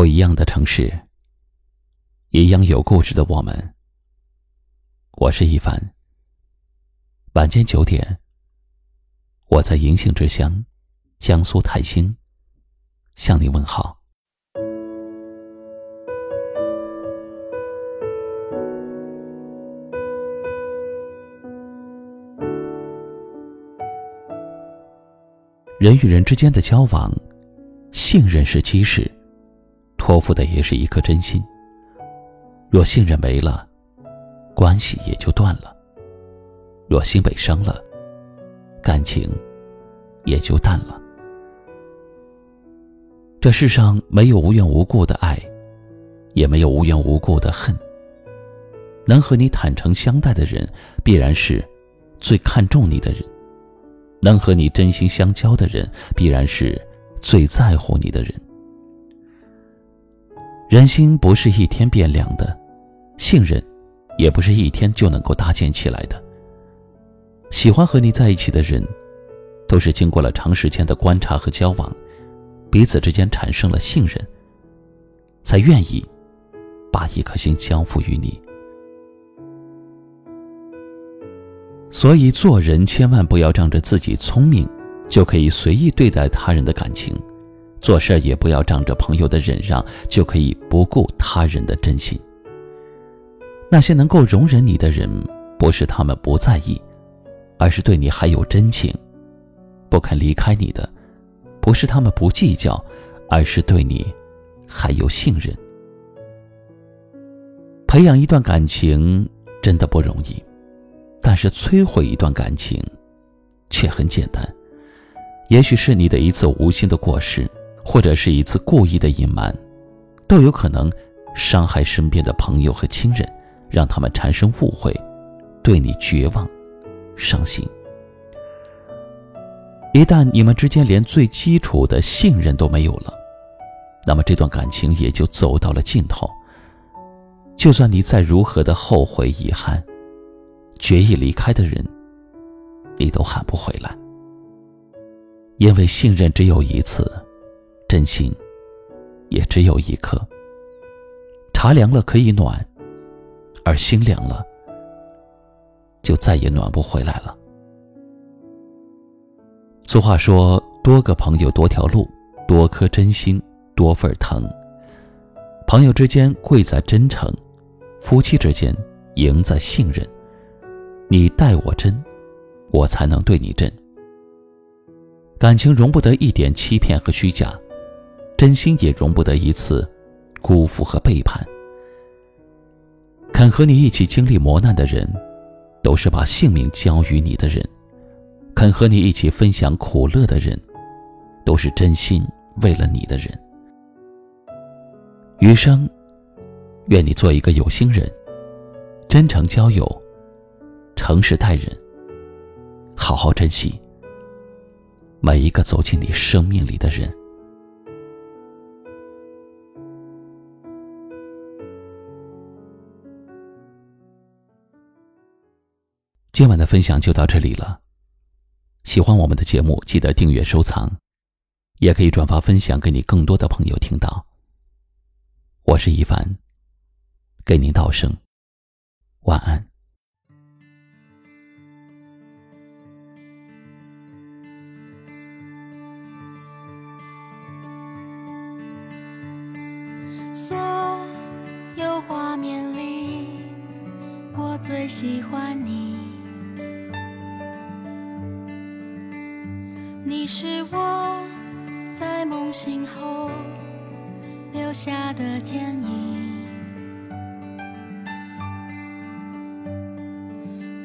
不一样的城市，一样有故事的我们。我是一凡。晚间九点，我在银杏之乡，江苏泰兴，向你问好。人与人之间的交往，信任是基石，托付的也是一颗真心。若信任没了，关系也就断了；若心被伤了，感情也就淡了。这世上没有无缘无故的爱，也没有无缘无故的恨。能和你坦诚相待的人，必然是最看重你的人。能和你真心相交的人，必然是最在乎你的人。人心不是一天变凉的，信任也不是一天就能够搭建起来的。喜欢和你在一起的人，都是经过了长时间的观察和交往，彼此之间产生了信任，才愿意把一颗心交付于你。所以，做人千万不要仗着自己聪明，就可以随意对待他人的感情；做事也不要仗着朋友的忍让，就可以不顾他人的真心。那些能够容忍你的人，不是他们不在意，而是对你还有真情；不肯离开你的，不是他们不计较，而是对你还有信任。培养一段感情真的不容易。但是摧毁一段感情，却很简单。也许是你的一次无心的过失，或者是一次故意的隐瞒，都有可能伤害身边的朋友和亲人，让他们产生误会，对你绝望、伤心。一旦你们之间连最基础的信任都没有了，那么这段感情也就走到了尽头。就算你再如何的后悔、遗憾。决意离开的人，你都喊不回来。因为信任只有一次，真心也只有一颗。茶凉了可以暖，而心凉了，就再也暖不回来了。俗话说：“多个朋友多条路，多颗真心多份疼。”朋友之间贵在真诚，夫妻之间赢在信任。你待我真，我才能对你真。感情容不得一点欺骗和虚假，真心也容不得一次辜负和背叛。肯和你一起经历磨难的人，都是把性命交于你的人；肯和你一起分享苦乐的人，都是真心为了你的人。余生，愿你做一个有心人，真诚交友。诚实待人，好好珍惜每一个走进你生命里的人。今晚的分享就到这里了。喜欢我们的节目，记得订阅收藏，也可以转发分享给你更多的朋友听到。我是一凡，给您道声晚安。所有画面里，我最喜欢你。你是我在梦醒后留下的剪影。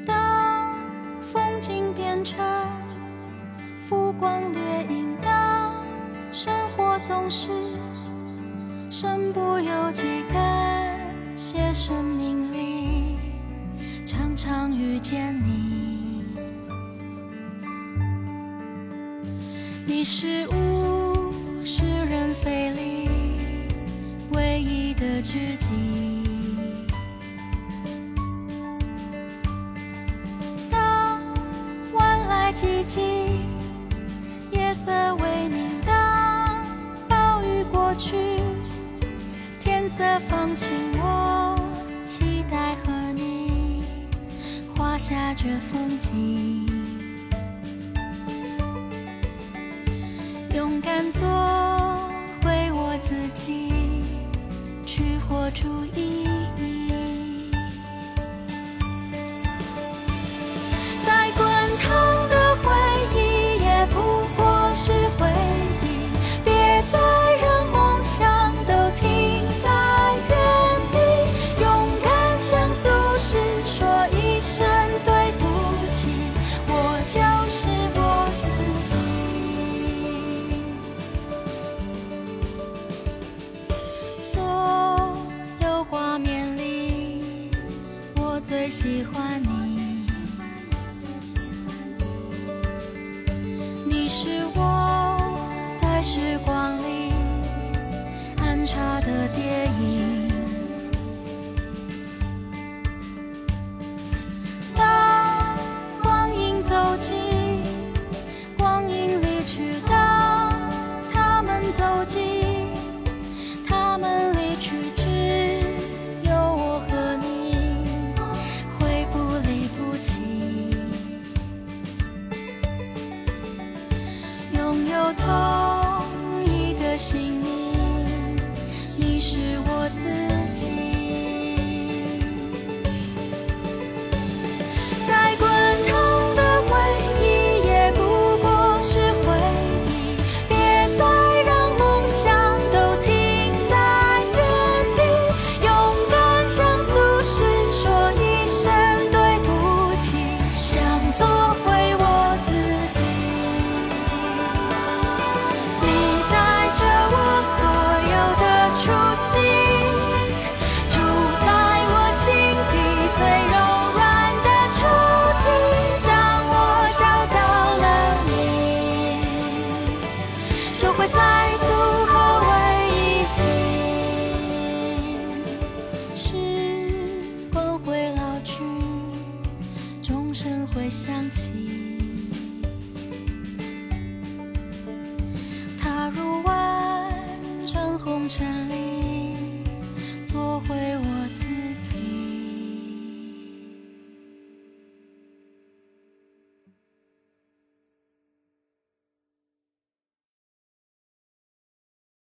当风景变成浮光掠影，当生活总是。身不由己，感谢生命里常常遇见你。你是物是人非里唯一的知己。当万籁寂静，夜色微明，当暴雨过去，天色放晴，我期待和你画下这风景。最喜欢你。起踏入万丈红尘里，做回我自己。